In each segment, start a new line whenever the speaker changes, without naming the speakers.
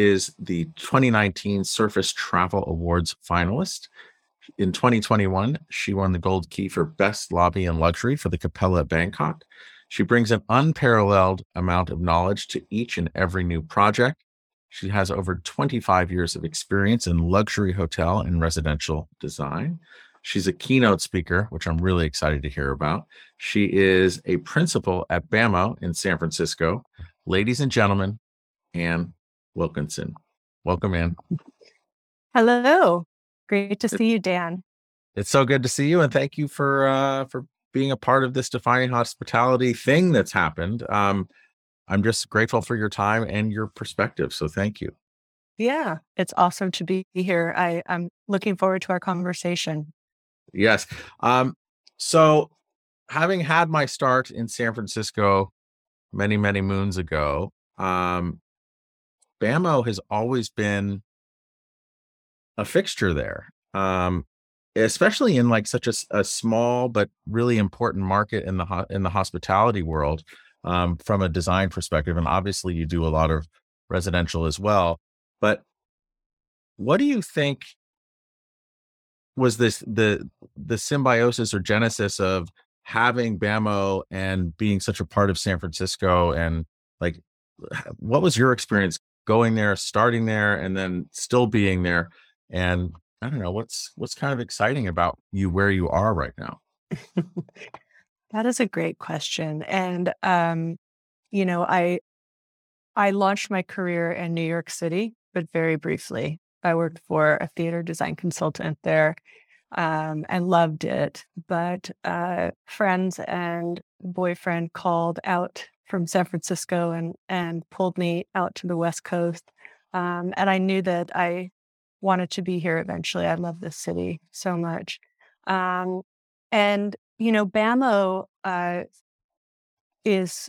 is the 2019 Surface Travel Awards finalist. In 2021, she won the Gold Key for Best Lobby and Luxury for the Capella Bangkok. She brings an unparalleled amount of knowledge to each and every new project. She has over 25 years of experience in luxury hotel and residential design. She's a keynote speaker, which I'm really excited to hear about. She is a principal at BAMO in San Francisco. Ladies and gentlemen, Anne Wilkinson. Welcome in.
Hello. Great to see you, Dan.
It's so good to see you, and thank you for uh, for being a part of this defining hospitality thing that's happened. Um, I'm just grateful for your time and your perspective. So thank you.
Yeah, it's awesome to be here. I, I'm looking forward to our conversation.
Yes. Um, so having had my start in San Francisco many, many moons ago, um, BAMO has always been a fixture there. Um, especially in like such a, a, small but really important market in the ho- in the hospitality world um, from a design perspective and obviously you do a lot of residential as well but what do you think was this the the symbiosis or genesis of having bamo and being such a part of san francisco and like what was your experience going there starting there and then still being there and I don't know what's what's kind of exciting about you where you are right now.
that is a great question, and um, you know, I I launched my career in New York City, but very briefly. I worked for a theater design consultant there um, and loved it. But uh, friends and boyfriend called out from San Francisco and and pulled me out to the West Coast. Um, and I knew that I wanted to be here eventually. I love this city so much. Um, and you know, BAMO uh, is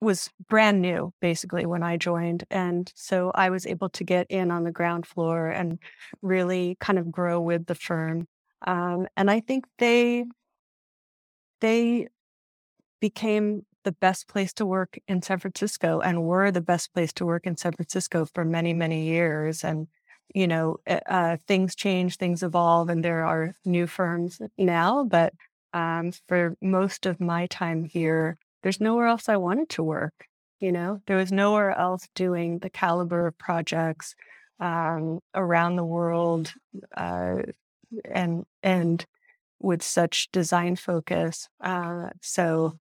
was brand new basically when I joined, and so I was able to get in on the ground floor and really kind of grow with the firm. Um, and I think they they became the best place to work in San Francisco and were the best place to work in San Francisco for many many years and you know, eh, uh, things change, things evolve, and there are new firms now. But um, for most of my time here, there's nowhere else I wanted to work. You know, there was nowhere else doing the caliber of projects um, around the world, uh, and and with such design focus. Uh, so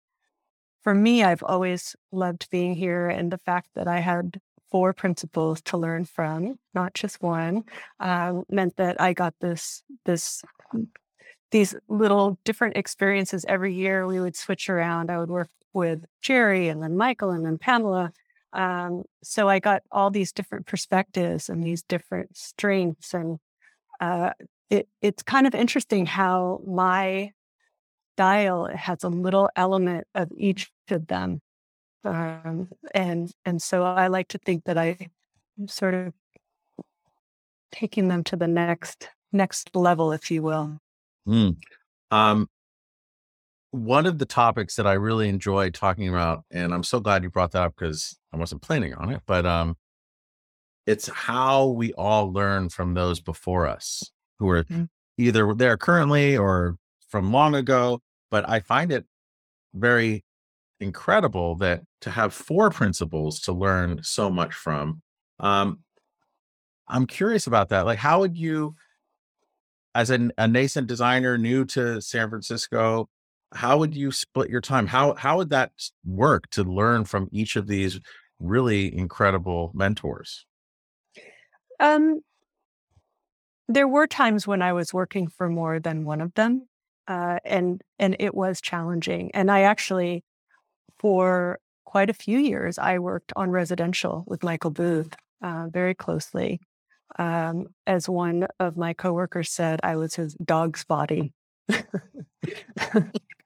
for me, I've always loved being here, and the fact that I had four principals to learn from, not just one, um, meant that I got this this these little different experiences every year. We would switch around. I would work with Jerry and then Michael and then Pamela. Um, so I got all these different perspectives and these different strengths, and uh, it, it's kind of interesting how my style it has a little element of each of them. Um, and and so I like to think that I am sort of taking them to the next next level, if you will.
Mm. Um, one of the topics that I really enjoy talking about, and I'm so glad you brought that up because I wasn't planning on it, but um, it's how we all learn from those before us who are mm-hmm. either there currently or from long ago. But I find it very incredible that to have four principals to learn so much from. Um, I'm curious about that. Like, how would you, as an, a nascent designer new to San Francisco, how would you split your time? How how would that work to learn from each of these really incredible mentors?
Um, there were times when I was working for more than one of them, uh, and and it was challenging. And I actually for quite a few years, I worked on residential with Michael Booth uh, very closely. Um, as one of my coworkers said, I was his dog's body.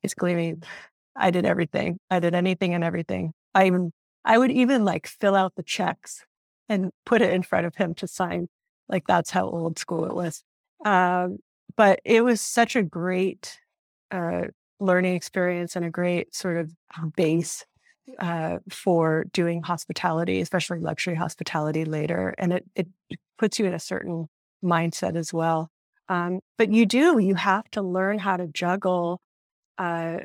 Basically, I mean, I did everything. I did anything and everything. I even I would even like fill out the checks and put it in front of him to sign. Like that's how old school it was. Um, but it was such a great uh, learning experience and a great sort of base uh, for doing hospitality, especially luxury hospitality later. And it, it puts you in a certain mindset as well. Um, but you do, you have to learn how to juggle. Uh,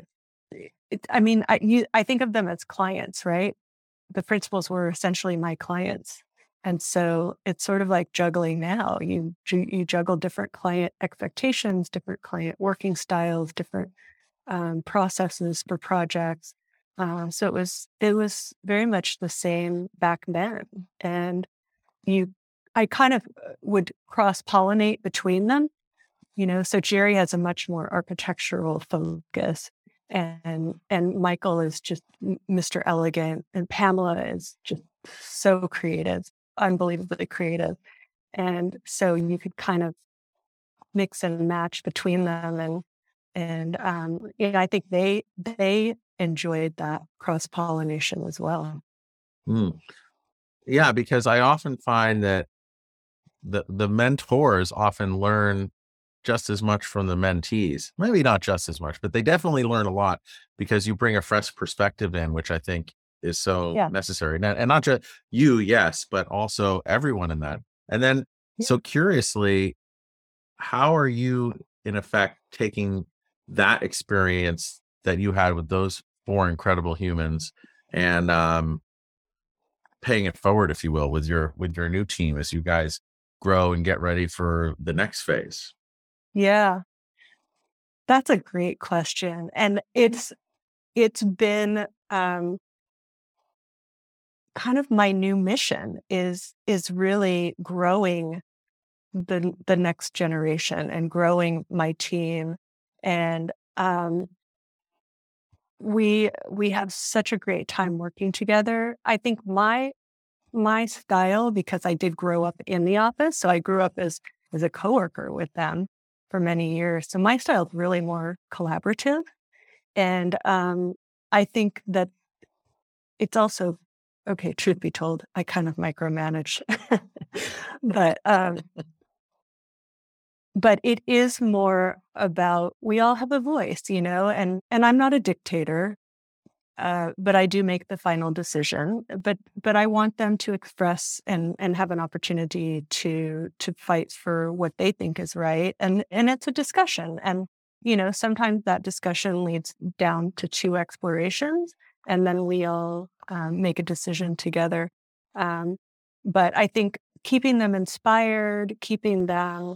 it, I mean, I, you, I think of them as clients, right? The principals were essentially my clients. And so it's sort of like juggling now. You you juggle different client expectations, different client working styles, different um, processes for projects. Uh, so it was it was very much the same back then, and you I kind of uh, would cross pollinate between them, you know. So Jerry has a much more architectural focus, and and Michael is just Mr. Elegant, and Pamela is just so creative unbelievably creative. And so you could kind of mix and match between them and and um, I think they they enjoyed that cross pollination as well.
Mm. Yeah, because I often find that the the mentors often learn just as much from the mentees. Maybe not just as much, but they definitely learn a lot because you bring a fresh perspective in, which I think is so yeah. necessary. And, and not just you, yes, but also everyone in that. And then, yeah. so curiously, how are you, in effect, taking that experience that you had with those four incredible humans and um, paying it forward, if you will, with your with your new team as you guys grow and get ready for the next phase?
Yeah, that's a great question, and it's it's been um, kind of my new mission is is really growing the the next generation and growing my team and um, we we have such a great time working together. I think my my style because i did grow up in the office so i grew up as as a coworker with them for many years so my style is really more collaborative and um, i think that it's also okay, truth be told, I kind of micromanage, but um, but it is more about we all have a voice, you know, and and I'm not a dictator, uh, but I do make the final decision. But but I want them to express and and have an opportunity to to fight for what they think is right, and and it's a discussion, and you know sometimes that discussion leads down to two explorations, and then we all um, make a decision together. Um, but I think keeping them inspired, keeping them,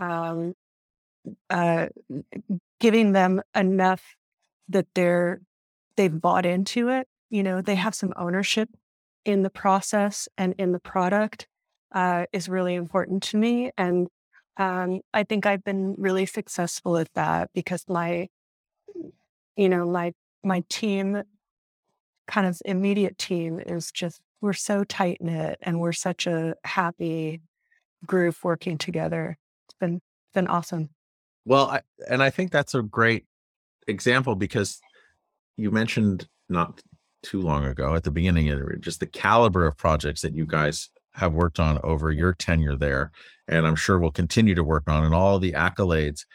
um, uh, giving them enough that they're they've bought into it. You know, they have some ownership in the process and in the product uh, is really important to me. And um, I think I've been really successful at that because my, you know, my my team kind of immediate team is just we're so tight knit and we're such a happy group working together. It's been been awesome.
Well, I, and I think that's a great example because you mentioned not too long ago at the beginning of just the caliber of projects that you guys have worked on over your tenure there, and I'm sure we'll continue to work on, and all the accolades.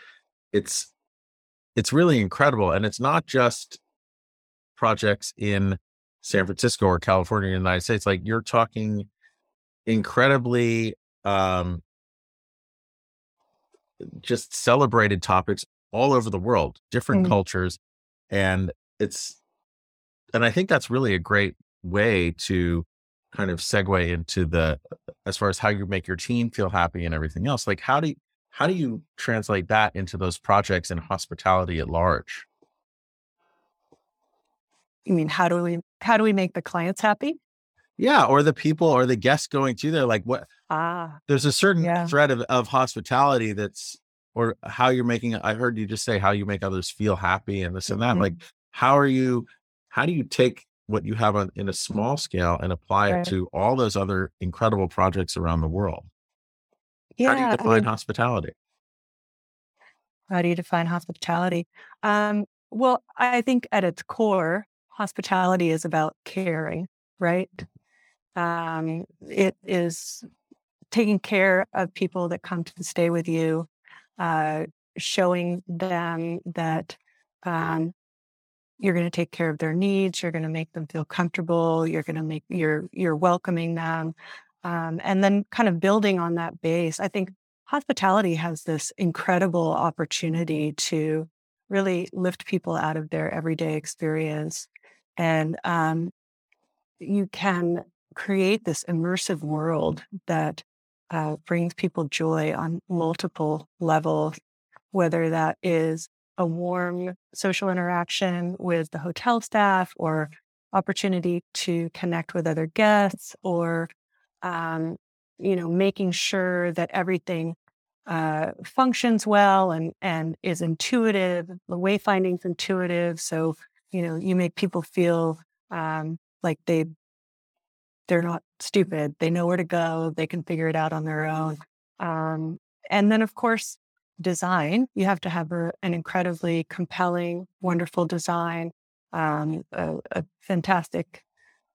It's it's really incredible, and it's not just projects in San Francisco or California in the United States. Like you're talking incredibly um just celebrated topics all over the world, different mm. cultures. And it's and I think that's really a great way to kind of segue into the as far as how you make your team feel happy and everything else. Like how do you how do you translate that into those projects and hospitality at large?
You mean how do we how do we make the clients happy?
Yeah, or the people or the guests going to there. Like what
ah
there's a certain yeah. thread of, of hospitality that's or how you're making I heard you just say how you make others feel happy and this and that. Mm-hmm. Like how are you how do you take what you have on, in a small scale and apply right. it to all those other incredible projects around the world? Yeah, How do you define I mean, hospitality?
How do you define hospitality? Um, well, I think at its core, hospitality is about caring, right? Um, it is taking care of people that come to stay with you, uh, showing them that um, you're going to take care of their needs, you're going to make them feel comfortable, you're going to make you're you're welcoming them, um, and then kind of building on that base. I think hospitality has this incredible opportunity to really lift people out of their everyday experience and um, you can create this immersive world that uh, brings people joy on multiple levels, whether that is a warm social interaction with the hotel staff or opportunity to connect with other guests or um, you know making sure that everything uh, functions well and and is intuitive the wayfinding is intuitive so you know you make people feel um, like they they're not stupid. They know where to go. They can figure it out on their own. Um, and then of course design. You have to have a, an incredibly compelling wonderful design um, a, a, fantastic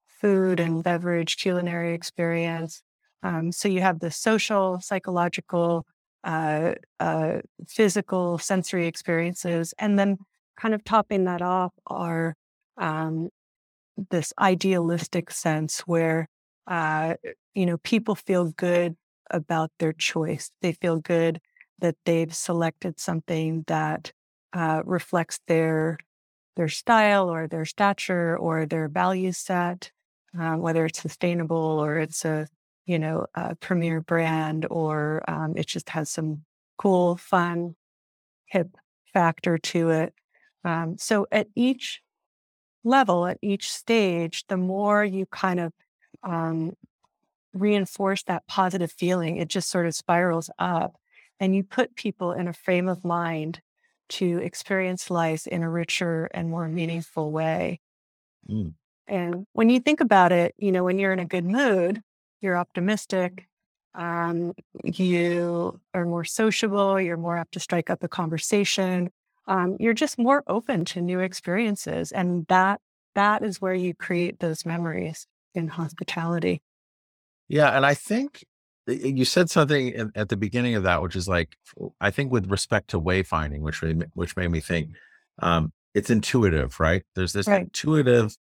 food and beverage culinary experience. Um, so you have the social psychological uh, uh, physical sensory experiences. And then kind of topping that off are um, this idealistic sense where uh, you know people feel good about their choice. They feel good that they've selected something that uh, reflects their their style or their stature or their value set, uh, whether it's sustainable or it's a you know a premier brand or um, it just has some cool, fun, hip factor to it. Um, so at each level, at each stage, the more you kind of um, reinforce that positive feeling, it just sort of spirals up. And you put people in a frame of mind to experience life in a richer and more meaningful way. Mm. And when you think about it, you know, when you're in a good mood, you're optimistic, um, you are more sociable, you're more apt to strike up a conversation, um, you're just more open to new experiences and that that is where you create those memories in hospitality
yeah and i think you said something at the beginning of that which is like i think with respect to wayfinding which made, which made me think um, it's intuitive right there's this right. intuitive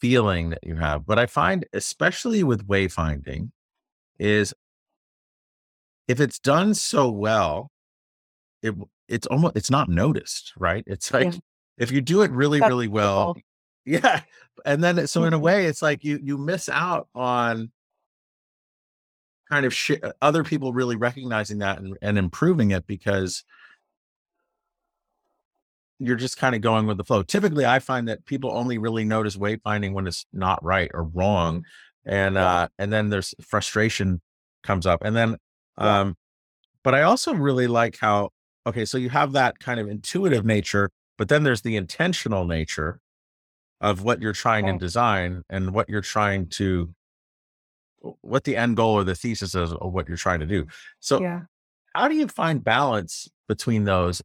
feeling that you have but i find especially with wayfinding is if it's done so well it it's almost it's not noticed, right? It's like yeah. if you do it really, That's really well, cool. yeah. And then so in a mm-hmm. way, it's like you you miss out on kind of sh- uh, other people really recognizing that and, and improving it because you're just kind of going with the flow. Typically, I find that people only really notice wayfinding when it's not right or wrong, and uh, and then there's frustration comes up, and then um, but I also really like how okay, so you have that kind of intuitive nature, but then there's the intentional nature of what you're trying to design and what you're trying to what the end goal or the thesis is of what you're trying to do. So yeah. how do you find balance between those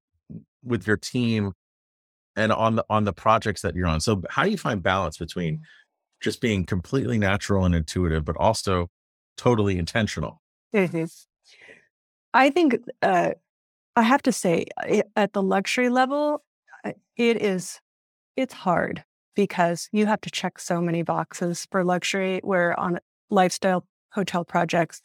with your team and on the on the projects that you're on? So how do you find balance between just being completely natural and intuitive, but also totally intentional?
Mm-hmm. I think uh, I have to say, at the luxury level, it is it's hard because you have to check so many boxes for luxury. Where on lifestyle hotel projects,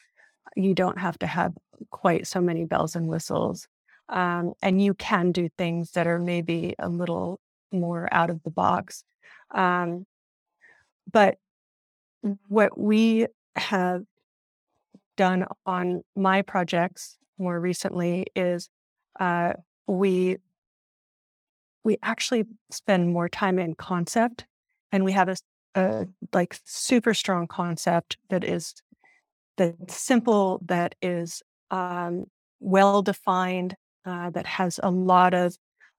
you don't have to have quite so many bells and whistles, um, and you can do things that are maybe a little more out of the box. Um, but what we have done on my projects more recently is uh, we we actually spend more time in concept, and we have a, a like super strong concept that is that simple, that is um, well defined, uh, that has a lot of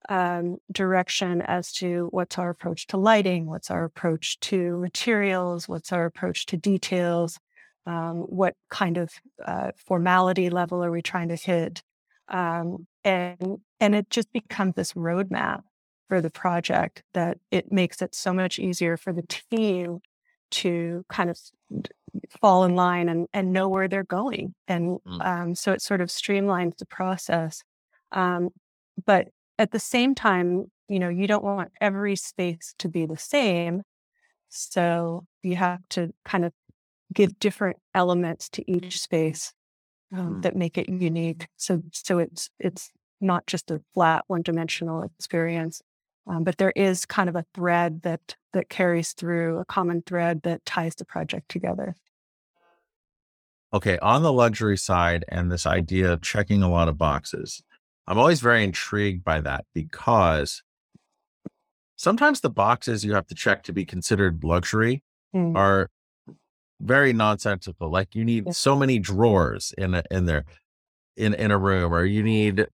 um, direction as to what's our approach to lighting, what's our approach to materials, what's our approach to details, Um, what kind of uh, formality level are we trying to hit? Um, and and it just becomes this roadmap for the project that it makes it so much easier for the team to kind of fall in line and, and know where they're going. And
Mm.
um, so it sort of streamlines the process. Um, but at the same time, you know, you don't want every space to be the same. So you have to kind of give different elements to each space um,
Mm.
that make it unique. So so it's it's not just a flat one dimensional experience, um, but there is kind of a thread that that carries through a common thread that ties the project together.
Okay, on the luxury side and this idea of checking a lot of boxes, I'm always very intrigued by that because sometimes the boxes you have to check to be considered luxury
Mm.
are very nonsensical. Like you need
Yeah.
so many drawers in a, in there in in a room, or you need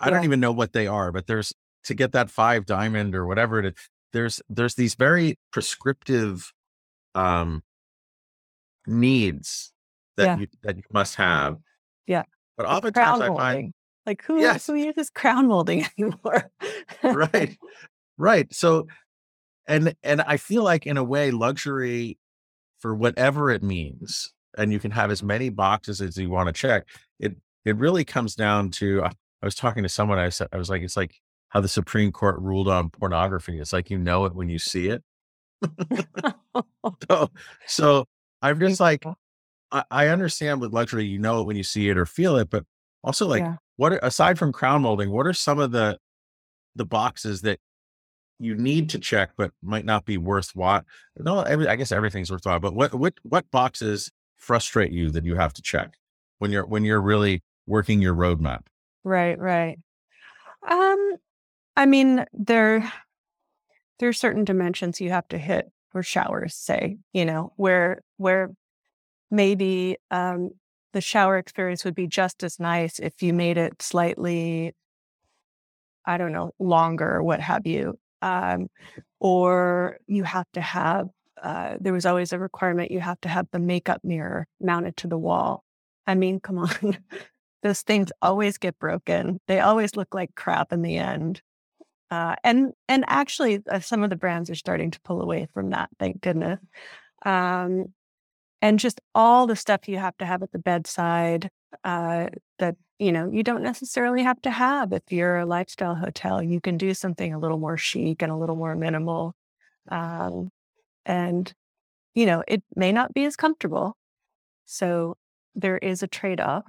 I don't even know what they are, but there's to get that five diamond or whatever it is. There's there's these very prescriptive um needs that
Yeah.
you that you must have.
Yeah.
But
Like
oftentimes I find.
Like who
Yes.
who uses crown molding anymore?
right. Right. So and and I feel like in a way luxury for whatever it means and you can have as many boxes as you want to check. It it really comes down to I I was talking to someone I said I was like it's like how the Supreme Court ruled on pornography. It's like you know it when you see it. So so I'm just like I, I understand with luxury, you know it when you see it or feel it, but also like
Yeah.
what are, aside from crown molding, what are some of the the boxes that you need to check but might not be worthwhile? No, every, I guess everything's worthwhile, but what what what boxes frustrate you that you have to check when you're when you're really working your roadmap?
Right, right. Um, I mean, there there are certain dimensions you have to hit for showers, say, you know, where where maybe um the shower experience would be just as nice if you made it slightly, I don't know, longer or what have you. Um, or you have to have uh, there was always a requirement you have to have the makeup mirror mounted to the wall. I mean, come on. Those things always get broken. They always look like crap in the end. Uh, and and actually, uh, some of the brands are starting to pull away from that. Thank goodness. Um, and just all the stuff you have to have at the bedside uh, that you know you don't necessarily have to have if you're a lifestyle hotel. You can do something a little more chic and a little more minimal. Um, and you know it may not be as comfortable. So there is a trade off.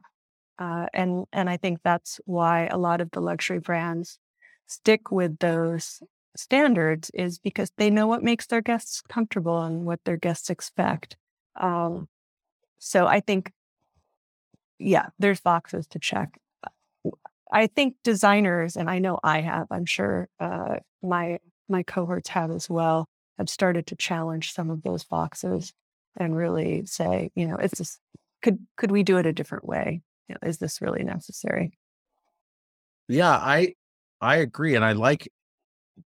Uh, and and I think that's why a lot of the luxury brands stick with those standards is because they know what makes their guests comfortable and what their guests expect. Um, so I think, yeah, there's boxes to check. I think designers, and I know I have, I'm sure uh, my my cohorts have as well, have started to challenge some of those boxes and really say, you know, is this could could we do it a different way? You know, is this really necessary?
Yeah, I I agree, and I like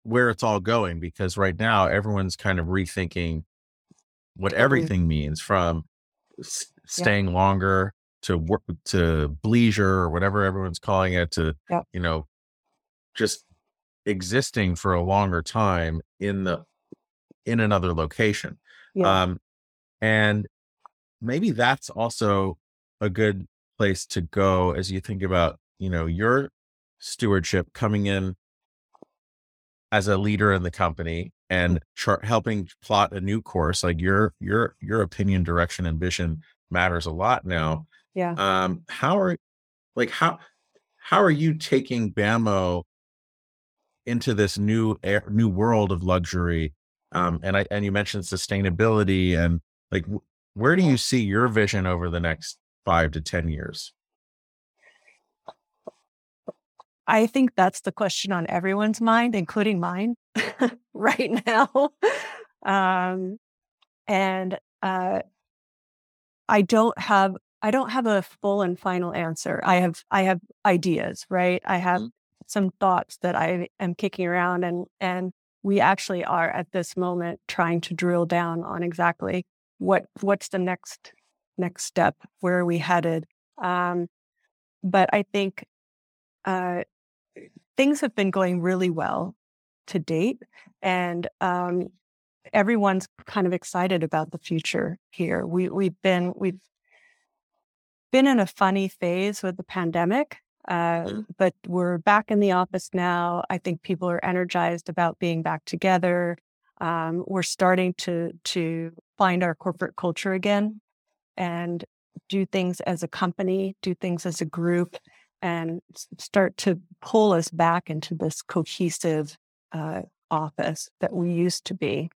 where it's all going because right now everyone's kind of rethinking what everything means from s-
Yeah.
staying longer to work to bleisure or whatever everyone's calling it to
Yep.
you know just existing for a longer time in the in another location
Yeah.
um and maybe that's also a good place to go as you think about you know your stewardship coming in as a leader in the company and chart helping plot a new course like your your your opinion direction ambition matters a lot now
yeah.
um how are like how how are you taking bamo into this new air, new world of luxury um and i and you mentioned sustainability and like where do you see your vision over the next five to ten years
I think that's the question on everyone's mind, including mine right now. um, and uh, I don't have I don't have a full and final answer. I have I have ideas, right? I have
Mhm.
some thoughts that I am kicking around and and we actually are at this moment trying to drill down on exactly what what's the next next step? Where are we headed? Um, but I think uh, things have been going really well to date, and um, everyone's kind of excited about the future here. We we've been we've been in a funny phase with the pandemic, uh, mm-hmm. but we're back in the office now. I think people are energized about being back together. Um, we're starting to to find our corporate culture again and do things as a company, do things as a group, and start to pull us back into this cohesive uh, office that we used to be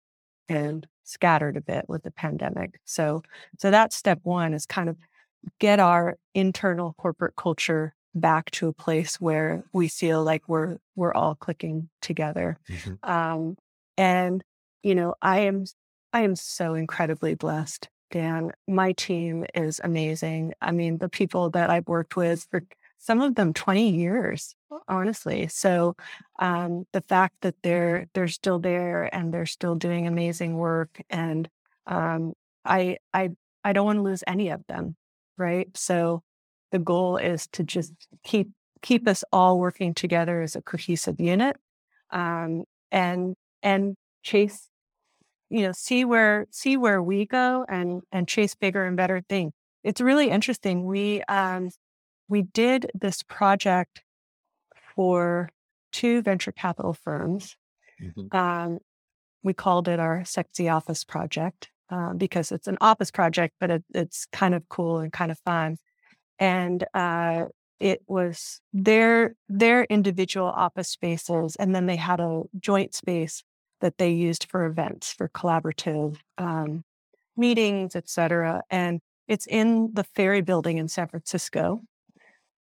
and scattered a bit with the pandemic. So, so that's step one is kind of get our internal corporate culture back to a place where we feel like we're we're all clicking together. Mm-hmm. Um, and you know, I am I am so incredibly blessed, Dan. My team is amazing. I mean, the people that I've worked with for some of them 20 years honestly so um, the fact that they're they're still there and they're still doing amazing work and um, i i i don't want to lose any of them right so the goal is to just keep keep us all working together as a cohesive unit um, and and chase you know see where see where we go and and chase bigger and better things it's really interesting we um we did this project for two venture capital firms. Mm-hmm. Um, we called it our sexy office project uh, because it's an office project, but it, it's kind of cool and kind of fun. And uh, it was their their individual office spaces, and then they had a joint space that they used for events, for collaborative um, meetings, etc. And it's in the Ferry Building in San Francisco.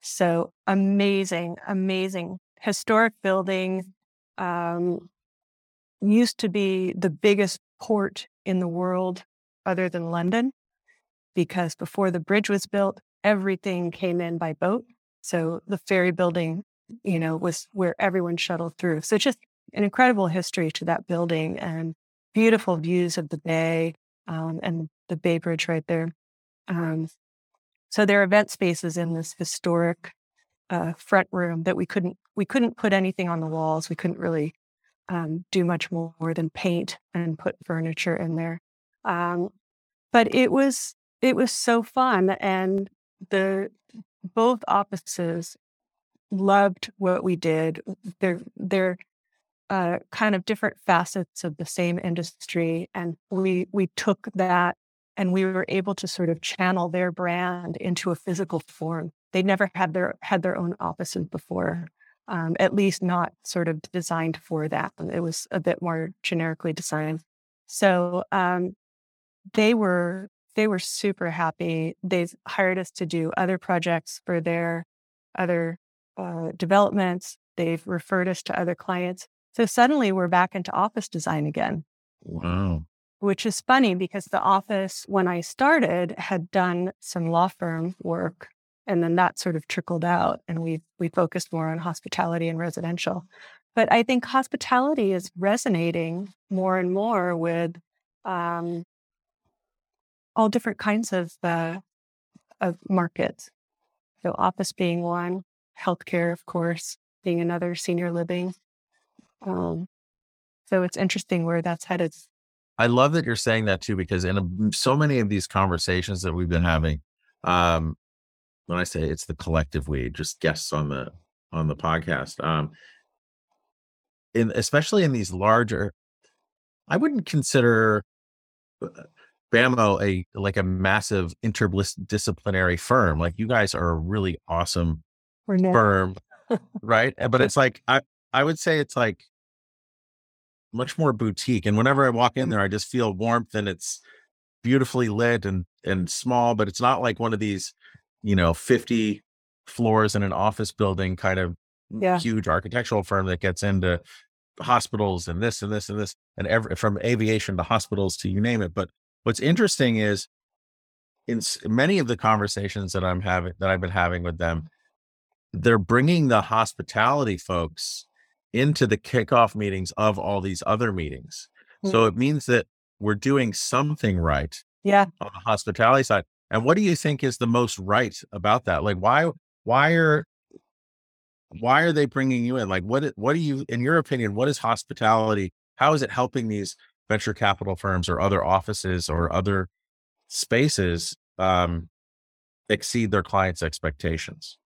So amazing, amazing historic building. Um, used to be the biggest port in the world other than London, because before the bridge was built, everything came in by boat. So the ferry building, you know, was where everyone shuttled through. So just an incredible history to that building and beautiful views of the bay um, and the Bay Bridge right there. Um, so there are event spaces in this historic uh, front room that we couldn't we couldn't put anything on the walls. We couldn't really um, do much more than paint and put furniture in there. Um, but it was it was so fun, and the both offices loved what we did. They're they're uh, kind of different facets of the same industry, and we we took that and we were able to sort of channel their brand into a physical form. They never had their had their own offices before, um, at least not sort of designed for that. It was a bit more generically designed. So um, they were they were super happy. They hired us to do other projects for their other uh, developments. They've referred us to other clients. So suddenly we're back into office design again.
Wow
which is funny because the office, when I started, had done some law firm work. And then that sort of trickled out, and we we focused more on hospitality and residential. But I think hospitality is resonating more and more with um, all different kinds of uh, of markets. So office being one, healthcare, of course, being another, senior living. Um, so it's interesting where that's headed.
I love that you're saying that too, because in a, so many of these conversations that we've been having, um, when I say it's the collective we, just guests on the on the podcast, um, in especially in these larger, I wouldn't consider uh, BAMO a like a massive interdisciplinary firm. Like you guys are a really awesome firm, right? But it's like I I would say it's like much more boutique. And whenever I walk in there, I just feel warmth and it's beautifully lit and and small, but it's not like one of these, you know, 50 floors in an office building kind of yeah. huge architectural firm that gets into hospitals and this and this and this and every from aviation to hospitals to you name it. But what's interesting is in many of the conversations that I'm having that I've been having with them, they're bringing the hospitality folks into the kickoff meetings of all these other meetings. Mm-hmm. So it means that we're doing something right
yeah.
on the hospitality side. And what do you think is the most right about that? Like, why, why are, why are they bringing you in? Like, what, what do you, in your opinion, what is hospitality? How is it helping these venture capital firms or other offices or other spaces um, exceed their clients' expectations?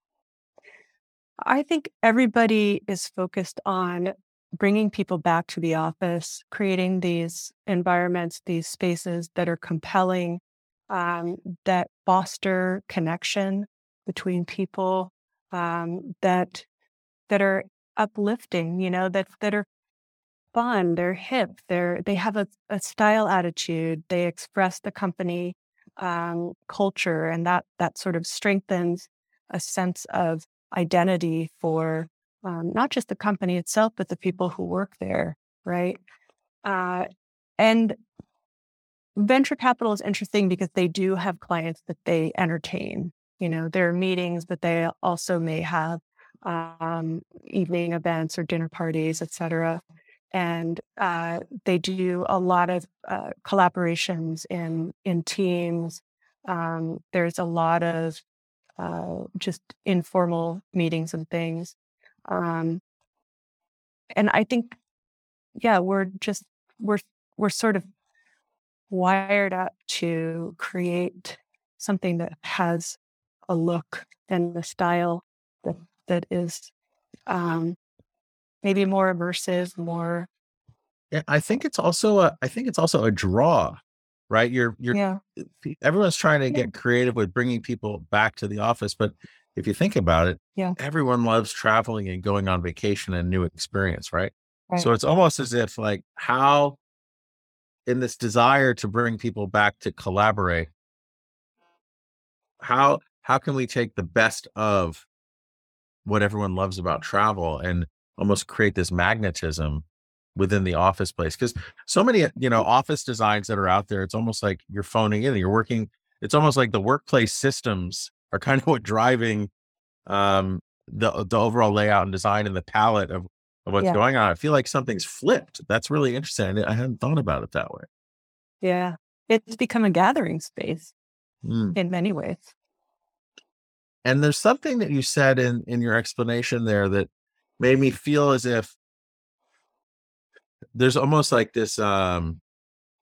I think everybody is focused on bringing people back to the office, creating these environments, these spaces that are compelling, um, that foster connection between people, um, that that are uplifting. You know, that that are fun. They're hip. They're they have a, a style attitude. They express the company um, culture, and that that sort of strengthens a sense of identity for um, not just the company itself, but the people who work there, right? Uh, and venture capital is interesting because they do have clients that they entertain. You know, there are meetings, but they also may have um, evening events or dinner parties, et cetera. And uh, they do a lot of uh, collaborations in in teams. Um, there's a lot of uh, just informal meetings and things. Um, and I think, yeah, we're just we're we're sort of wired up to create something that has a look and the style that that is um, maybe more immersive, more.
Yeah, I think it's also a. I think it's also a draw, right? You're you're.
Yeah.
Everyone's trying to get creative with bringing people back to the office, but if you think about it,
yeah,
everyone loves traveling and going on vacation and new experience, right?
right?
So it's almost as if like how in this desire to bring people back to collaborate, how how can we take the best of what everyone loves about travel and almost create this magnetism within the office place? Because so many you know office designs that are out there it's almost like you're phoning in you're working it's almost like the workplace systems are kind of what driving um, the the overall layout and design and the palette of, of what's
Yeah.
going on. I feel like something's flipped. That's really interesting. I, hadn't thought about it that way.
Yeah. It's become a gathering space
Mm.
in many ways.
And there's something that you said in in your explanation there that made me feel as if there's almost like this um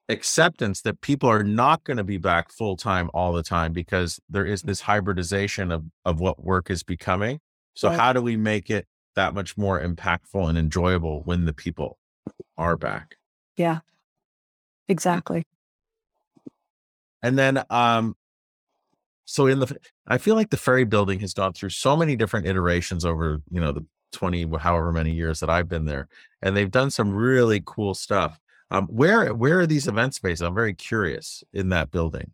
acceptance that people are not going to be back full time all the time because there is this hybridization of of what work is becoming. So
Right.
how do we make it that much more impactful and enjoyable when the people are back?
Yeah. Exactly.
And then um so in the I feel like the ferry building has gone through so many different iterations over, you know, the 20 however many years that I've been there and they've done some really cool stuff. Um where where are these event spaces? I'm very curious in that building.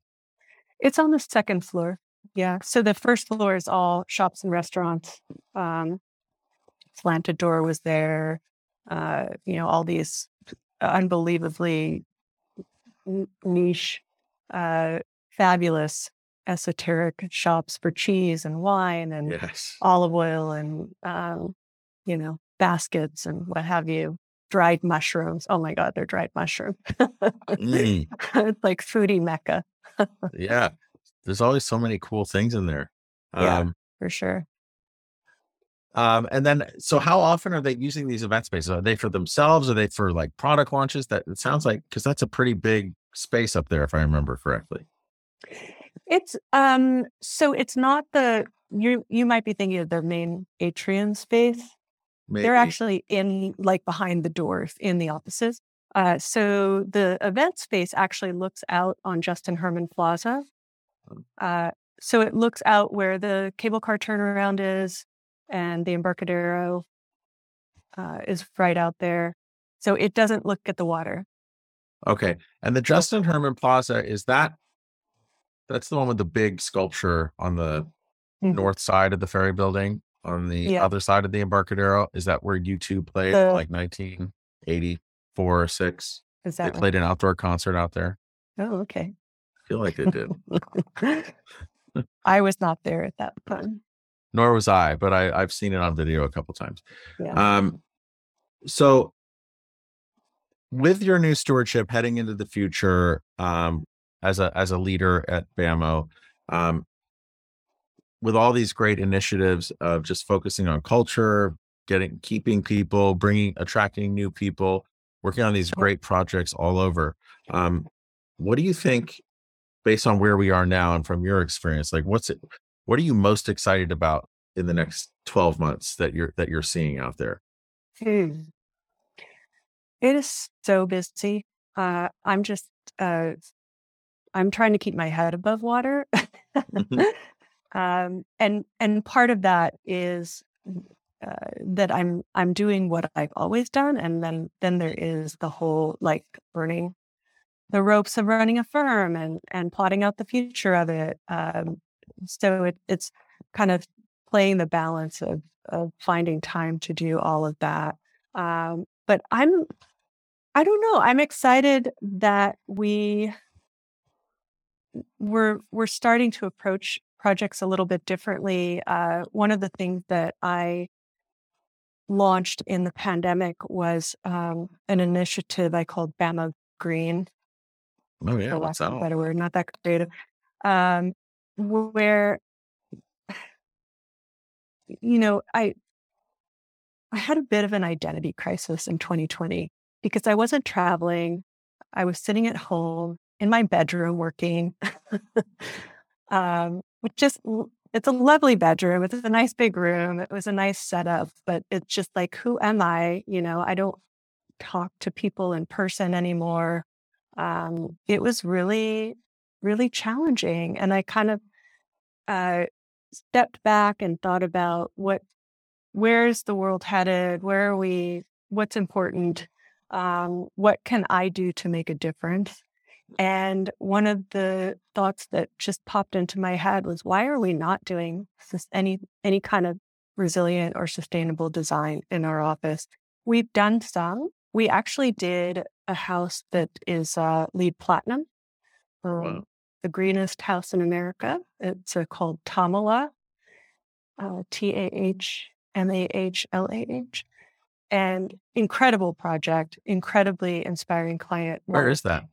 It's on the second floor. Yeah. So the first floor is all shops and restaurants. Um, Slanted Door was there. Uh, you know, all these unbelievably niche, uh, fabulous, esoteric shops for cheese and wine and
Yes.
olive oil and, um, you know, baskets and what have you. Dried mushrooms. Oh my God, they're dried mushrooms.
Mm,
it's like foodie mecca
yeah. There's always so many cool things in there.
Yeah.
Um
for sure.
Um, and then, so how often are they using these event spaces? Are they for themselves? Are they for like product launches? That it sounds like because that's a pretty big space up there, if I remember correctly.
It's um so it's not the you you might be thinking of the main atrium space.
Maybe.
They're actually in like behind the doors in the offices. Uh, so the event space actually looks out on Justin Herman Plaza. Uh, so it looks out where the cable car turnaround is, and the Embarcadero uh, is right out there. So it doesn't look at the water.
okay. And the Justin Herman Plaza is that that's the one with the big sculpture on the
Mhm.
north side of the ferry building. On the
Yeah.
other side of the Embarcadero, is that where U2 played
The-
like 1984 or six?
Is
They played an outdoor concert out there.
Oh, okay.
I feel like they did.
I was not there at that time.
Nor was I, but I, I've seen it on video a couple times.
Yeah.
Um, so with your new stewardship heading into the future, um, as a as a leader at BAMO, um, with all these great initiatives of just focusing on culture, getting, keeping people, bringing, attracting new people, working on these great projects all over. Um, what do you think, based on where we are now and from your experience, like what's it, what are you most excited about in the next 12 months that you're, that you're seeing out there?
Hmm. It is so busy. Uh, I'm just, uh, I'm trying to keep my head above water.
Mhm.
um, and and part of that is uh, that I'm I'm doing what I've always done, and then then there is the whole like learning the ropes of running a firm and and plotting out the future of it. Um, so it, it's kind of playing the balance of of finding time to do all of that. Um, but I'm I don't know. I'm excited that we we're we're starting to approach projects a little bit differently. Uh, one of the things that I launched in the pandemic was um, an initiative I called BAMO Green,
Oh yeah.
for lack of a better word, not that creative, um, where you know I I had a bit of an identity crisis in 2020 because I wasn't traveling. I was sitting at home in my bedroom working. um, which just it's a lovely bedroom. It's a nice big room. It was a nice setup, but it's just like, who am I? You know, I don't talk to people in person anymore. Um, it was really, really challenging. And I kind of uh, stepped back and thought about what where's the world headed? Where are we? What's important? Um, what can I do to make a difference? And one of the thoughts that just popped into my head was, why are we not doing any any kind of resilient or sustainable design in our office? We've done some. We actually did a house that is uh, LEED platinum, um,
Wow.
The greenest house in America. It's uh, called Tamala, uh, T A H M A H L A H. And incredible project, incredibly inspiring client.
Where
work.
is that?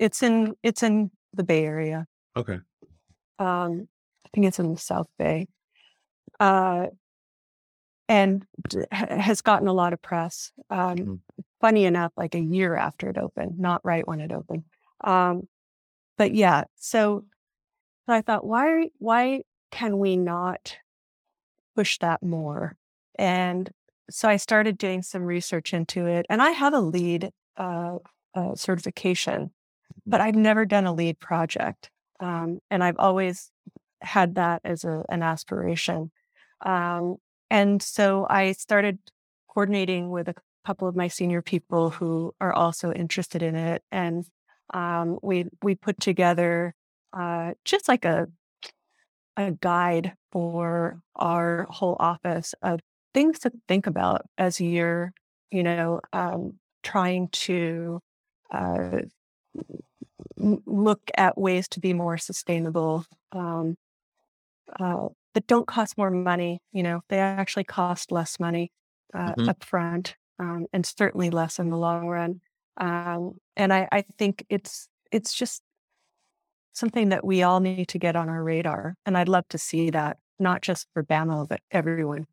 It's in it's in the Bay Area.
Okay.
Um, I think it's in the South Bay. Uh, and has gotten a lot of press. Um,
Mhm.
funny enough, like a year after it opened, not right when it opened. Um, but yeah, so, so I thought, why why can we not push that more? And so I started doing some research into it, and I have a LEED uh, uh, certification, but I've never done a LEED project, um, and I've always had that as a, an aspiration. Um, and so I started coordinating with a couple of my senior people who are also interested in it, and um, we we put together uh, just like a a guide for our whole office of things to think about as you're, you know, um, trying to uh, look at ways to be more sustainable um, uh, that don't cost more money. You know, they actually cost less money uh,
Mhm.
up front um, and certainly less in the long run. Um, and I, I think it's it's just something that we all need to get on our radar. And I'd love to see that, not just for BAMO, but everyone.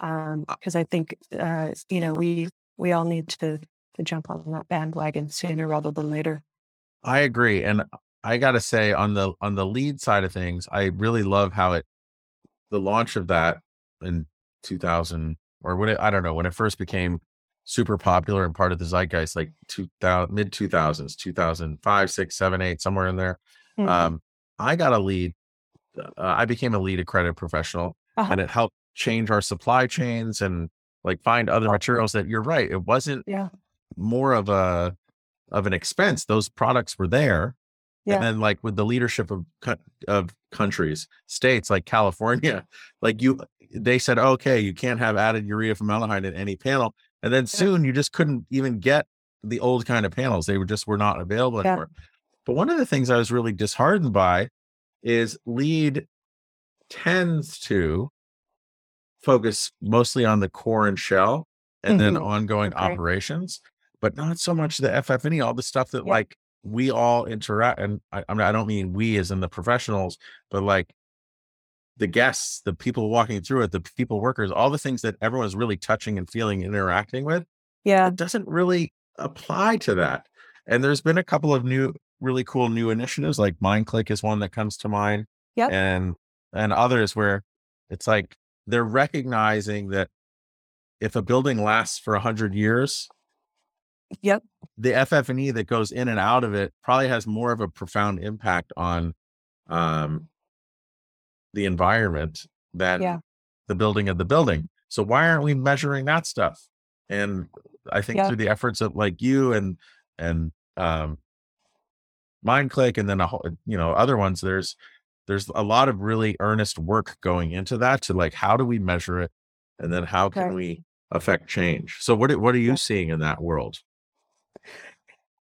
Uh
Because I think, uh, you know, we we all need to to jump on that bandwagon sooner rather than later.
I agree. And I gotta say on the on the LEED side of things, I really love how it the launch of that in 2000 or when it, I don't know, when it first became super popular and part of the zeitgeist, like 2000, mid 2000s, 2005, 6, 7, 8, somewhere in there.
Mhm.
Um, I got a LEED. Uh, I became a LEED accredited professional
Uh-huh.
and it helped change our supply chains and like find other materials that you're right. It wasn't
Yeah.
more of a, of an expense. Those products were there.
Yeah.
And then like with the leadership of, of countries, states like California, like you, they said, okay, you can't have added urea formaldehyde in any panel. And then soon you just couldn't even get the old kind of panels. They were just were not available
Yeah.
anymore. But one of the things I was really disheartened by is LEED tends to focus mostly on the core and shell and then
Mhm.
ongoing
Okay.
operations, but not so much the FF&E, all the stuff that
Yeah.
like we all interact and I, I, mean, I don't mean we as in the professionals but like the guests the people walking through it the people workers all the things that everyone's really touching and feeling and interacting with
yeah
it doesn't really apply to that and there's been a couple of new really cool new initiatives like mindclick is one that comes to mind
yep.
and and others where it's like they're recognizing that if a building lasts for 100 years
Yep.
The FF&E that goes in and out of it probably has more of a profound impact on um, the environment than
yeah.
the building of the building. So why aren't we measuring that stuff? And I think through the efforts of like you and and um, MindClick and then a whole, you know other ones, there's there's a lot of really earnest work going into that to like how do we measure it, and then how can okay. we affect change? So what what are you yeah. seeing in that world?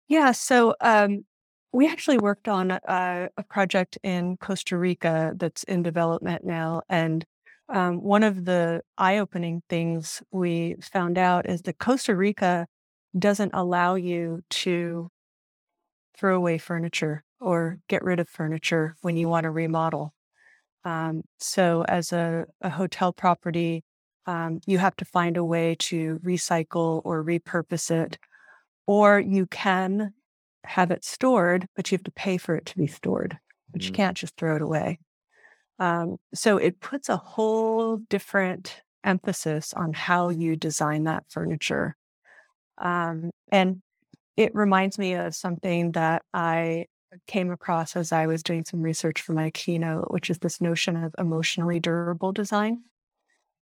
Yeah, so um, we actually worked on a, a project in Costa Rica that's in development now. And um, one of the eye opening things we found out is that Costa Rica doesn't allow you to throw away furniture or get rid of furniture when you want to remodel. Um, so, as a, a hotel property, um, you have to find a way to recycle or repurpose it or you can have it stored, but you have to pay for it to be stored, but mm. you can't just throw it away. Um, so it puts a whole different emphasis on how you design that furniture. Um, and it reminds me of something that I came across as I was doing some research for my keynote, which is this notion of emotionally durable design.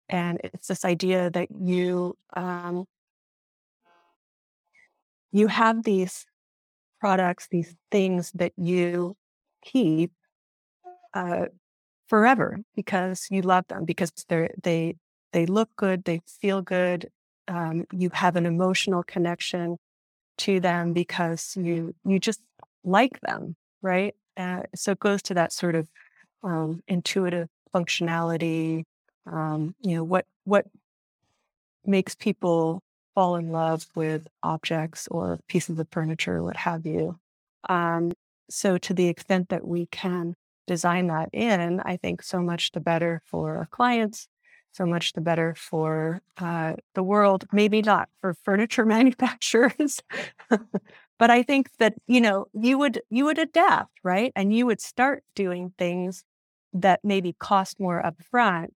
And it's this idea that you um, you have these products, these things that you keep uh, forever because you love them because they they they look good, they feel good. Um, you have an emotional connection to them because you you just like them, right? Uh, so it goes to that sort of um, intuitive functionality. Um, you know what what makes people fall in love with objects or pieces of furniture, what have you. Um, so, to the extent that we can design that in, I think so much the better for our clients, so much the better for uh, the world. Maybe not for furniture manufacturers, but I think that you know you would you would adapt, right? And you would start doing things that maybe cost more upfront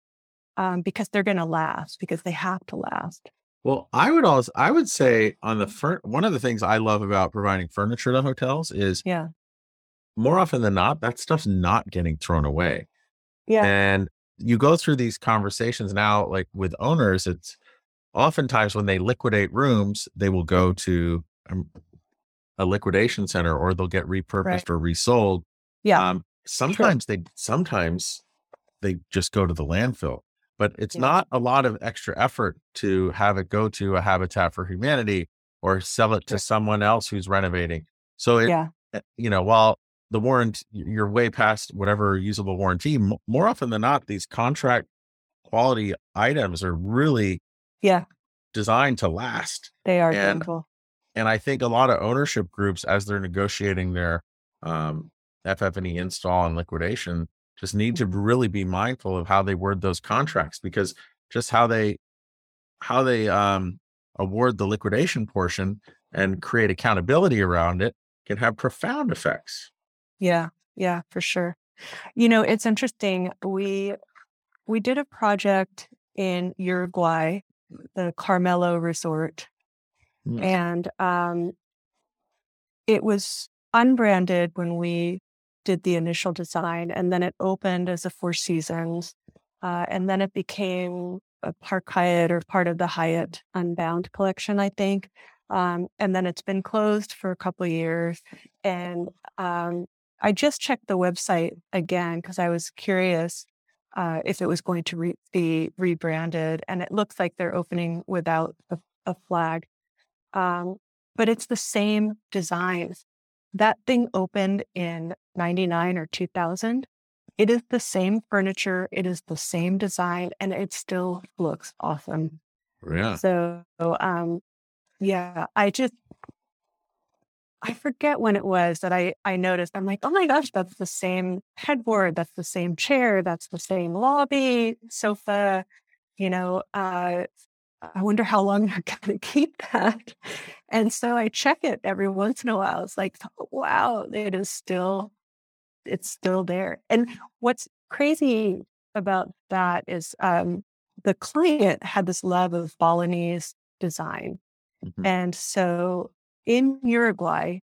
um, because they're going to last because they have to last.
Well, I would also I would say on the fur- one of the things I love about providing furniture to hotels is
yeah.
More often than not, that stuff's not getting thrown away.
Yeah.
And you go through these conversations now, like with owners, it's oftentimes when they liquidate rooms, they will go to um, a liquidation center or they'll get repurposed right. or resold.
Yeah. Um,
sometimes they sometimes they just go to the landfill but it's yeah. not a lot of extra effort to have it go to a Habitat for Humanity or sell it to someone else who's renovating. So it,
yeah.
Eh, you know, while the warrant, you're way past whatever usable warranty, more often than not, these contract quality items are really
yeah
designed to last.
They are
and. And I think a lot of ownership groups, as they're negotiating their um, FF&E install and liquidation, just need to really be mindful of how they word those contracts because just how they how they um, award the liquidation portion and create accountability around it can have profound effects.
Yeah, yeah, for sure. You know, it's interesting. We we did a project in Uruguay, the Carmelo Resort, mm. and um, it was unbranded when we did the initial design, and then it opened as a Four Seasons, uh, and then it became a Park Hyatt or part of the Hyatt Unbound collection, I think. Um, and then it's been closed for a couple years. And um, I just checked the website again because I was curious uh, if it was going to re- be rebranded, and it looks like they're opening without a, a flag. Um, but it's the same designs. That thing opened in 99 or 2000. It is the same furniture, it is the same design, and it still looks awesome.
Yeah.
So, um, yeah, I just, I forget when it was that I I noticed. I'm like, oh my gosh, that's the same headboard, that's the same chair, that's the same lobby sofa. You know, uh, I wonder how long they're going to keep that. And so I check it every once in a while. It's like, wow, it is still, it's still there. And what's crazy about that is um, the client had this love of Balinese design. Mm-hmm. And so in Uruguay,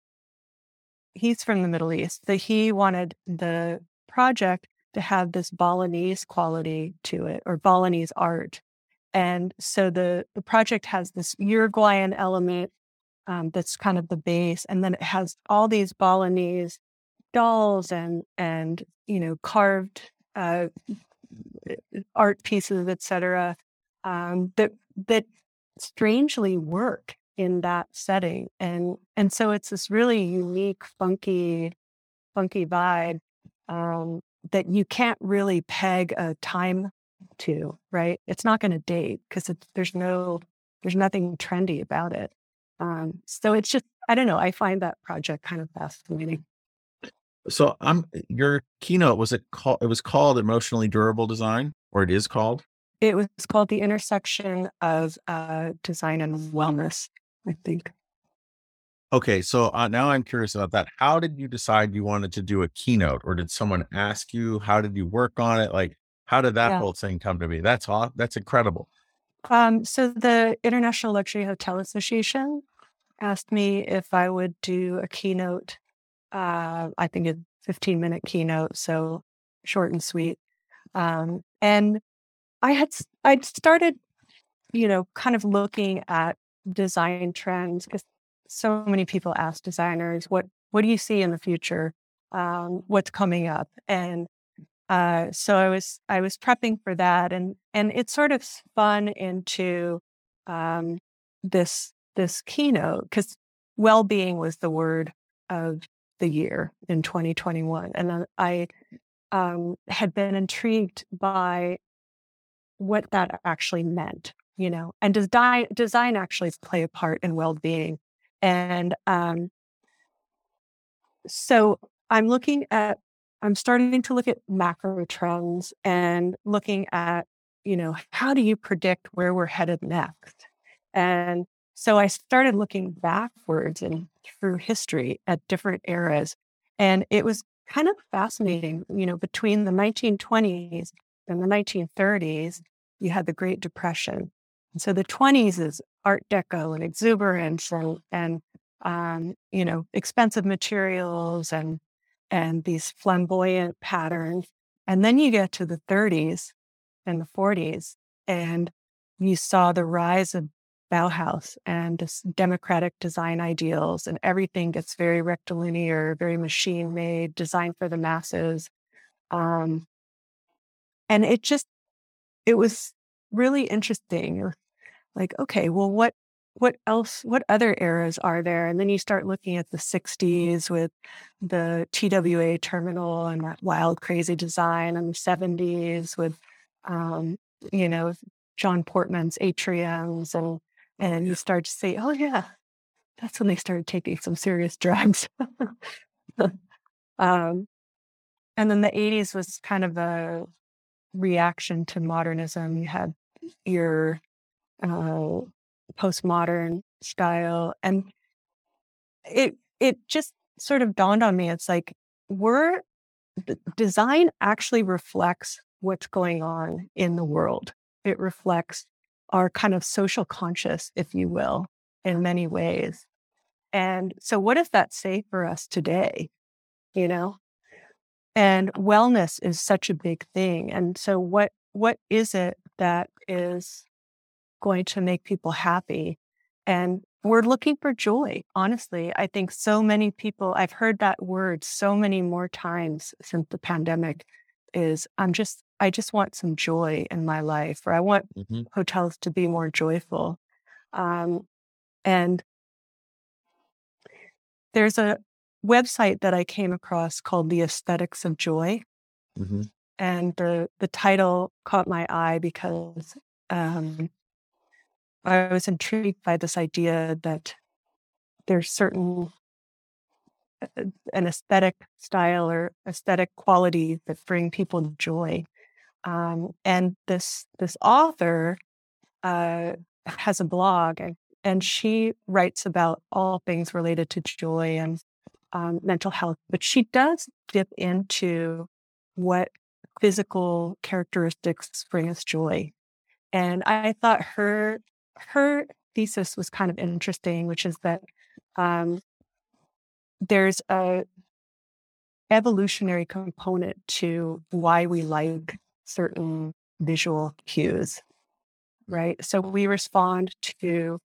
he's from the Middle East, that he wanted the project to have this Balinese quality to it or Balinese art. And so the, the project has this Uruguayan element um, that's kind of the base. And then it has all these Balinese dolls and, and, you know, carved uh, art pieces, etc., um, that, that strangely work in that setting. And, and so it's this really unique, funky, funky vibe um, that you can't really peg a time to, right? It's not going to date because there's no, there's nothing trendy about it. Um, so it's just, I don't know. I find that project kind of fascinating.
So I'm your keynote was it called? It was called emotionally durable design, or it is called.
It was called the intersection of uh, design and wellness. I think.
Okay, so uh, now I'm curious about that. How did you decide you wanted to do a keynote, or did someone ask you? How did you work on it? Like, how did that yeah. whole thing come to be? That's all. That's incredible.
Um, so the International Luxury Hotel Association asked me if I would do a keynote. Uh, I think a 15 minute keynote, so short and sweet. Um, and I had I'd started, you know, kind of looking at design trends because so many people ask designers, "What what do you see in the future? Um, what's coming up?" And uh, so I was I was prepping for that, and and it sort of spun into um, this this keynote because well being was the word of the year in 2021, and I um, had been intrigued by what that actually meant, you know, and does design design actually play a part in well being, and um, so I'm looking at I'm starting to look at macro trends and looking at, you know, how do you predict where we're headed next? And so I started looking backwards and through history at different eras. And it was kind of fascinating, you know, between the 1920s and the 1930s, you had the Great Depression. And so the 20s is Art Deco and exuberance and, and um, you know, expensive materials and and these flamboyant patterns. And then you get to the 30s and the 40s, and you saw the rise of Bauhaus and democratic design ideals, and everything gets very rectilinear, very machine made, designed for the masses. Um, and it just, it was really interesting. Like, okay, well, what what else what other eras are there? And then you start looking at the 60s with the twa terminal and that wild crazy design and the 70s with um, you know john portman's atriums and and you start to say oh yeah that's when they started taking some serious drugs. Um, and then the 80s was kind of a reaction to modernism. You had your uh, postmodern style. And it it just sort of dawned on me. It's like we're design actually reflects what's going on in the world. It reflects our kind of social conscious, if you will, in many ways. And so what does that say for us today? You know? And wellness is such a big thing. And so what what is it that is going to make people happy. And we're looking for joy. Honestly, I think so many people, I've heard that word so many more times since the pandemic is I'm just, I just want some joy in my life, or I want mm-hmm. hotels to be more joyful. Um, and there's a website that I came across called The Aesthetics of Joy. Mm-hmm. And the, the title caught my eye because um, I was intrigued by this idea that there's certain an aesthetic style or aesthetic quality that bring people joy. Um, and this this author uh, has a blog and, and she writes about all things related to joy and um, mental health, but she does dip into what physical characteristics bring us joy. And I thought her her thesis was kind of interesting, which is that um, there's a evolutionary component to why we like certain visual cues, right? So we respond to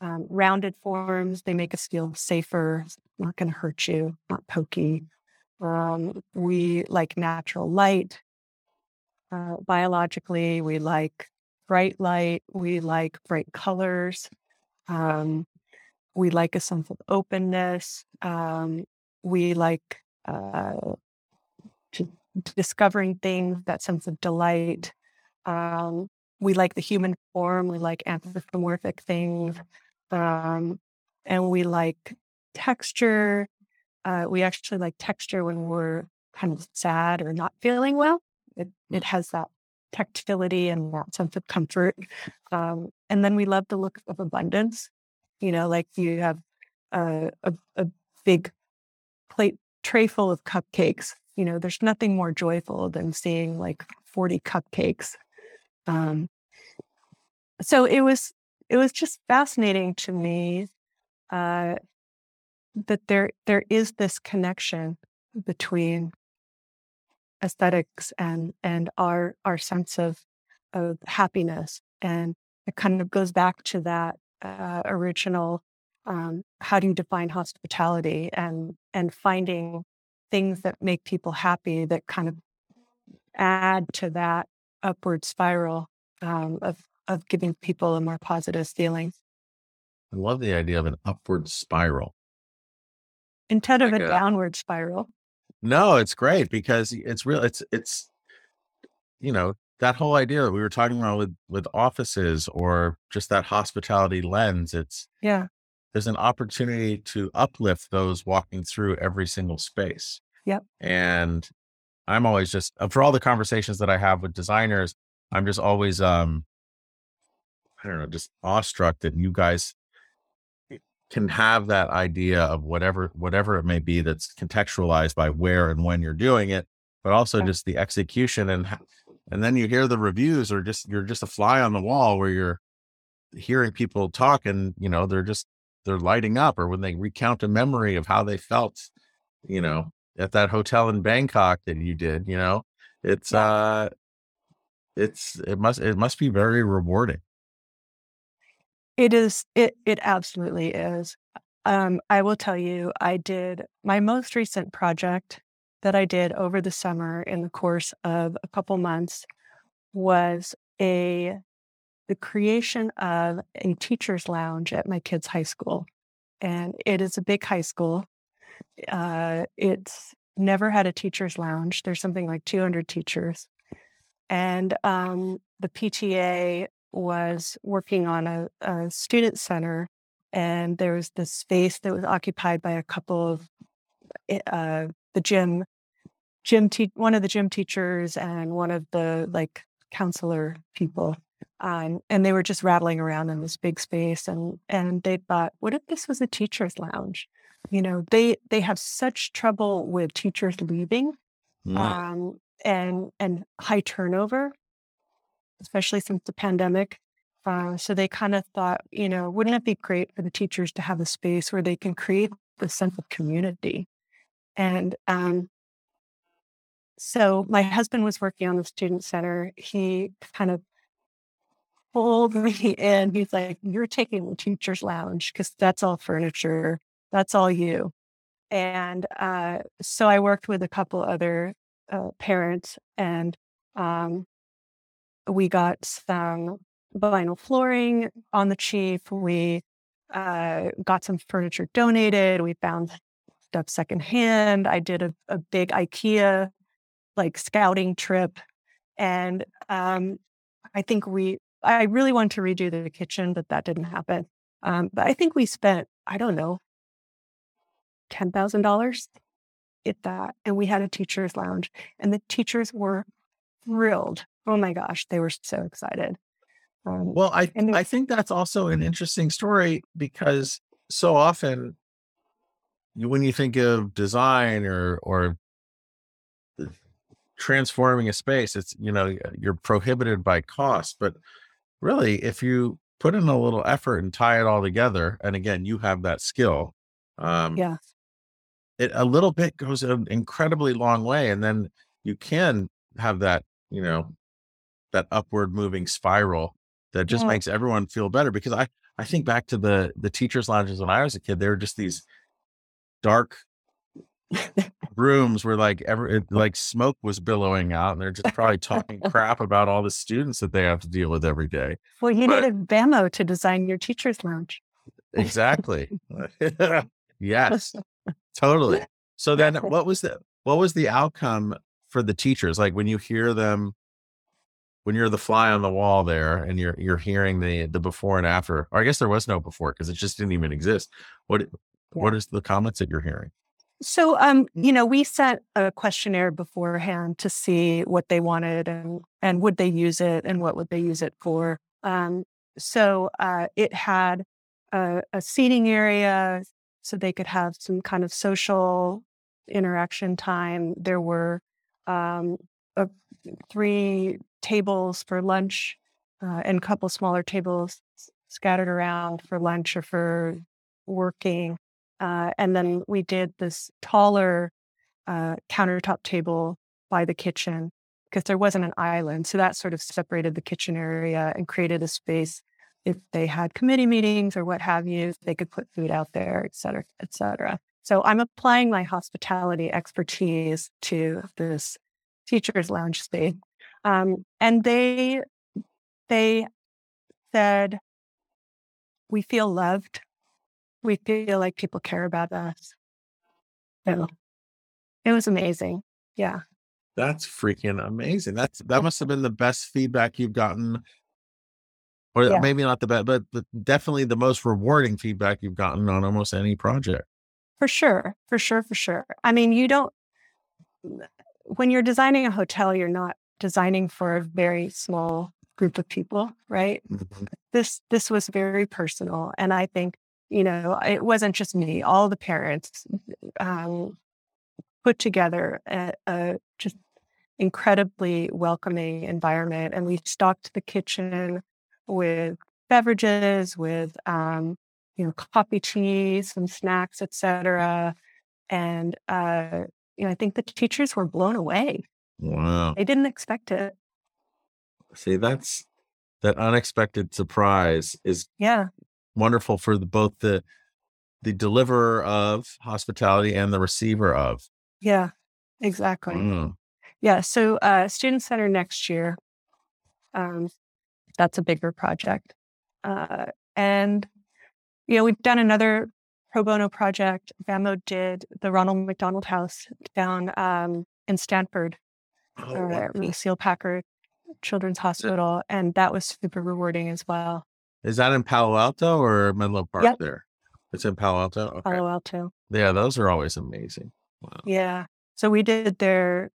um, rounded forms. They make us feel safer, not going to hurt you, not pokey. Um, we like natural light. Uh, biologically, we like bright light. We like bright colors. Um, we like a sense of openness. Um, we like uh, discovering things, that sense of delight. Um, we like the human form. We like anthropomorphic things. Um, and we like texture. Uh, we actually like texture when we're kind of sad or not feeling well. It, it has that tactility and that sense of comfort. Um, and then we love the look of abundance. You know, like you have a, a, big plate tray full of cupcakes. You know, there's nothing more joyful than seeing like 40 cupcakes. Um, so it was it was just fascinating to me uh, that there there is this connection between aesthetics and and our our sense of of happiness and it kind of goes back to that uh, original um, how do you define hospitality and and finding things that make people happy that kind of add to that upward spiral um, of of giving people a more positive feeling
I love the idea of an upward spiral
instead of like a, a downward spiral.
No, it's great because it's real. It's it's you know that whole idea that we were talking about with with offices or just that hospitality lens. It's
yeah.
There's an opportunity to uplift those walking through every single space.
Yep.
And I'm always just uh, for all the conversations that I have with designers, I'm just always um I don't know, just awestruck that you guys can have that idea of whatever whatever it may be that's contextualized by where and when you're doing it but also just the execution and and then you hear the reviews or just you're just a fly on the wall where you're hearing people talk and you know they're just they're lighting up or when they recount a memory of how they felt you know at that hotel in bangkok that you did you know it's uh it's it must it must be very rewarding
it is. It it absolutely is. Um, I will tell you, I did my most recent project that I did over the summer in the course of a couple months was a the creation of a teachers lounge at my kids' high school, and it is a big high school. Uh, it's never had a teachers lounge. There's something like 200 teachers, and um, the PTA was working on a, a student center, and there was this space that was occupied by a couple of eh, uh, the gym, gym te- one of the gym teachers and one of the like counselor people. Um, and they were just rattling around in this big space and and they thought what if this was a teachers lounge you know they they have such trouble with teachers leaving mm. um, and and high turnover especially since the pandemic. Uh, so they kind of thought, you know, wouldn't it be great for the teachers to have a space where they can create the sense of community? And um, so my husband was working on the student center. He kind of pulled me in. He's like, You're taking the teacher's lounge because that's all furniture, that's all you. And uh, so I worked with a couple other uh, parents and um, we got some vinyl flooring on the cheap. We uh, got some furniture donated. We found stuff secondhand. I did a, a big IKEA like scouting trip. And um, I think we, I really wanted to redo the kitchen, but that didn't happen. Um, but I think we spent, I don't know, $10,000 at that. And we had a teacher's lounge, and the teachers were thrilled. Oh my gosh, they were so excited.
Um, well, I I think that's also an interesting story because so often when you think of design or or transforming a space, it's you know you're prohibited by cost, but really if you put in a little effort and tie it all together, and again you have that skill,
um, yeah,
it a little bit goes an incredibly long way, and then you can have that you know that upward moving spiral that just yeah. makes everyone feel better because i i think back to the the teachers lounges when i was a kid they were just these dark rooms where like ever like smoke was billowing out and they're just probably talking crap about all the students that they have to deal with every day.
Well you but, needed bamo to design your teachers lounge.
Exactly. Yes. Totally. So then what was the what was the outcome for the teachers? Like when you hear them when you're the fly on the wall there and you're you're hearing the the before and after or i guess there was no before because it just didn't even exist what yeah. what is the comments that you're hearing?
So um you know we sent a questionnaire beforehand to see what they wanted and and would they use it and what would they use it for. Um so uh it had a, a seating area so they could have some kind of social interaction time. There were um, a, three tables for lunch uh, and a couple smaller tables scattered around for lunch or for working. Uh, and then we did this taller uh, countertop table by the kitchen because there wasn't an island. So that sort of separated the kitchen area and created a space if they had committee meetings or what have you, they could put food out there, et cetera, et cetera. So I'm applying my hospitality expertise to this teachers lounge space um, and they they said, "We feel loved. We feel like people care about us." So it was amazing. Yeah.
That's freaking amazing. That's that must have been the best feedback you've gotten, or yeah. maybe not the best, but, but definitely the most rewarding feedback you've gotten on almost any project.
For sure, for sure, for sure. I mean, you don't when you're designing a hotel, you're not designing for a very small group of people, right? Mm-hmm. This this was very personal, and I think you know it wasn't just me; all the parents um, put together a, a just incredibly welcoming environment, and we stocked the kitchen with beverages, with um, you know coffee, cheese, some snacks, etc. And uh, you know, I think the teachers were blown away
Wow.
They didn't expect it.
See, that's that unexpected surprise is
Yeah.
wonderful for the, both the the deliverer of hospitality and the receiver of.
Yeah. Exactly. Mm. Yeah. So uh student center next year. Um that's a bigger project. Uh and you know, we've done another pro bono project. Bamo did the Ronald McDonald House down um in Stanford oh, or Lucile Packard Children's Hospital, and that was super rewarding as well.
Is that in Palo Alto or Menlo Park yep. there? It's in Palo Alto.
Okay. Palo Alto.
Yeah, those are always amazing.
Wow. Yeah. So we did their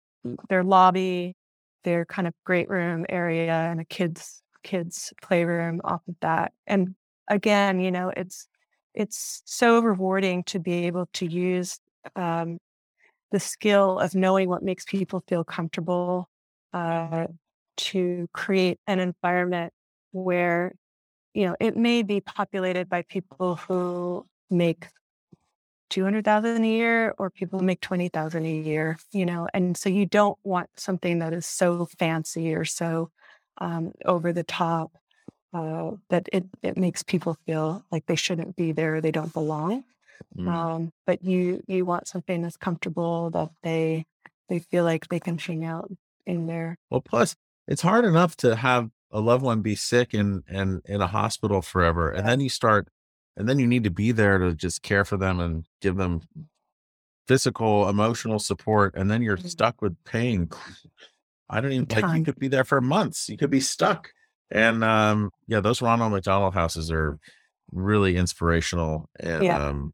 their lobby, their kind of great room area, and a kids kids playroom off of that. And again, you know, it's it's so rewarding to be able to use um, the skill of knowing what makes people feel comfortable uh, to create an environment where you know it may be populated by people who make 200,000 a year or people make 20,000 a year you know and so you don't want something that is so fancy or so um, over the top uh, that it, it makes people feel like they shouldn't be there they don't belong Mm. Um, but you you want something that's comfortable that they they feel like they can hang out in there.
Well, plus it's hard enough to have a loved one be sick and and in a hospital forever, and then you start, and then you need to be there to just care for them and give them physical, emotional support, and then you're mm-hmm. stuck with pain. I don't even Time. like you could be there for months. You could be stuck. And um, yeah, those Ronald McDonald houses are really inspirational and yeah. um,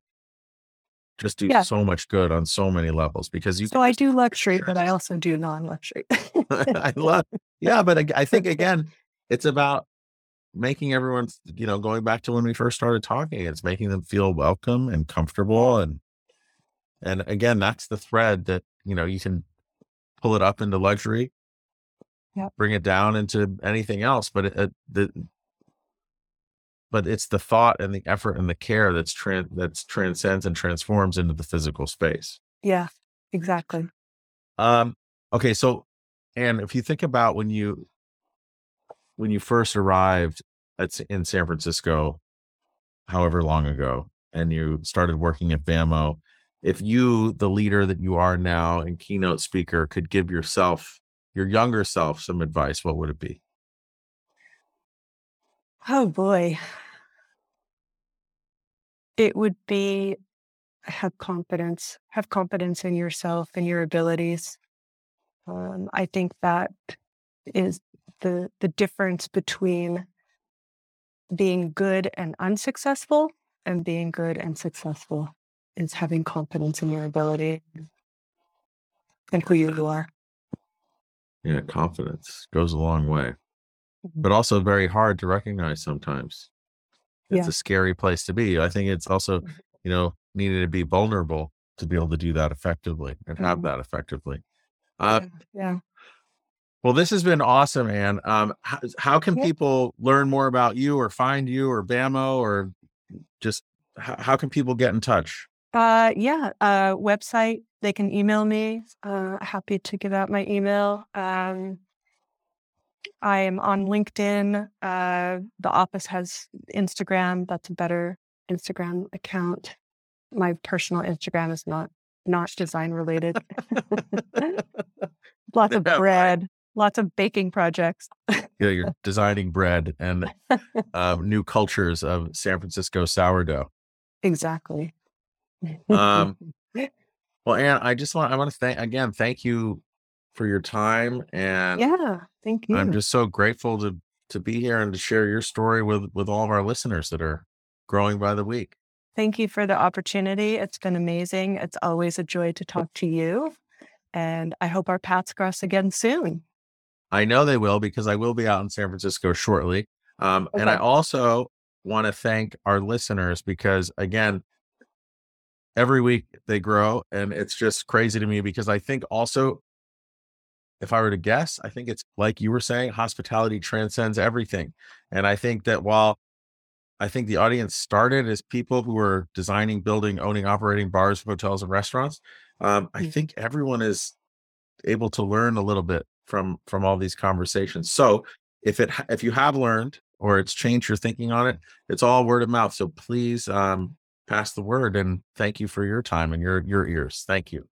just do
Yeah.
so much good on so many levels because you
So I do luxury, but I also do non-luxury.
I love, yeah, but I, I think again, it's about making everyone, you know, going back to when we first started talking, it's making them feel welcome and comfortable, and and again, that's the thread that you know you can pull it up into luxury,
Yep.
bring it down into anything else, but it, it the but it's the thought and the effort and the care that's tran that's transcends and transforms into the physical space.
yeah, exactly.
Um, okay, so and if you think about when you when you first arrived at in San Francisco, however long ago, and you started working at BAMO, if you, the leader that you are now and keynote speaker, could give yourself, your younger self, some advice, what would it be?
Oh boy. It would be have confidence, have confidence in yourself and your abilities. Um, I think that is the the difference between being good and unsuccessful and being good and successful is having confidence in your ability and who you are.
Yeah, confidence goes a long way. But also very hard to recognize sometimes. It's
Yeah.
a scary place to be. I think it's also,
Mhm.
you know, needing to be vulnerable to be able to do that effectively and have
Mhm.
that effectively. Uh,
Yeah.
well, this has been awesome, Anne. Um, how, how can
Yeah.
people learn more about you or find you or BAMO or just how, how can people get in touch?
Uh, yeah, uh, website. They can email me. Uh, happy to give out my email. Um, I am on LinkedIn. Uh, the office has Instagram. That's a better Instagram account. My personal Instagram is not not design related. lots of bread, lots of baking projects.
Yeah, you're designing bread and um, new cultures of San Francisco sourdough.
Exactly.
Um, Well, Anne, I just want I want to thank again, thank you for your time, and
yeah, thank you.
I'm just so grateful to to be here and to share your story with with all of our listeners that are growing by the week.
Thank you for the opportunity. It's been amazing. It's always a joy to talk to you. And I hope our paths cross again soon.
I know they will because I will be out in San Francisco shortly. Um, And I also want to thank our listeners because, again, every week they grow. And it's just crazy to me because I think also, if I were to guess, I think it's like you were saying, hospitality transcends everything. And I think that while I think the audience started as people who were designing, building, owning, operating bars, hotels, and restaurants, um, I
Mhm.
think everyone is able to learn a little bit from from all these conversations. So if it if you have learned or it's changed your thinking on it, it's all word of mouth. So please um, pass the word and thank you for your time and your your ears. Thank you.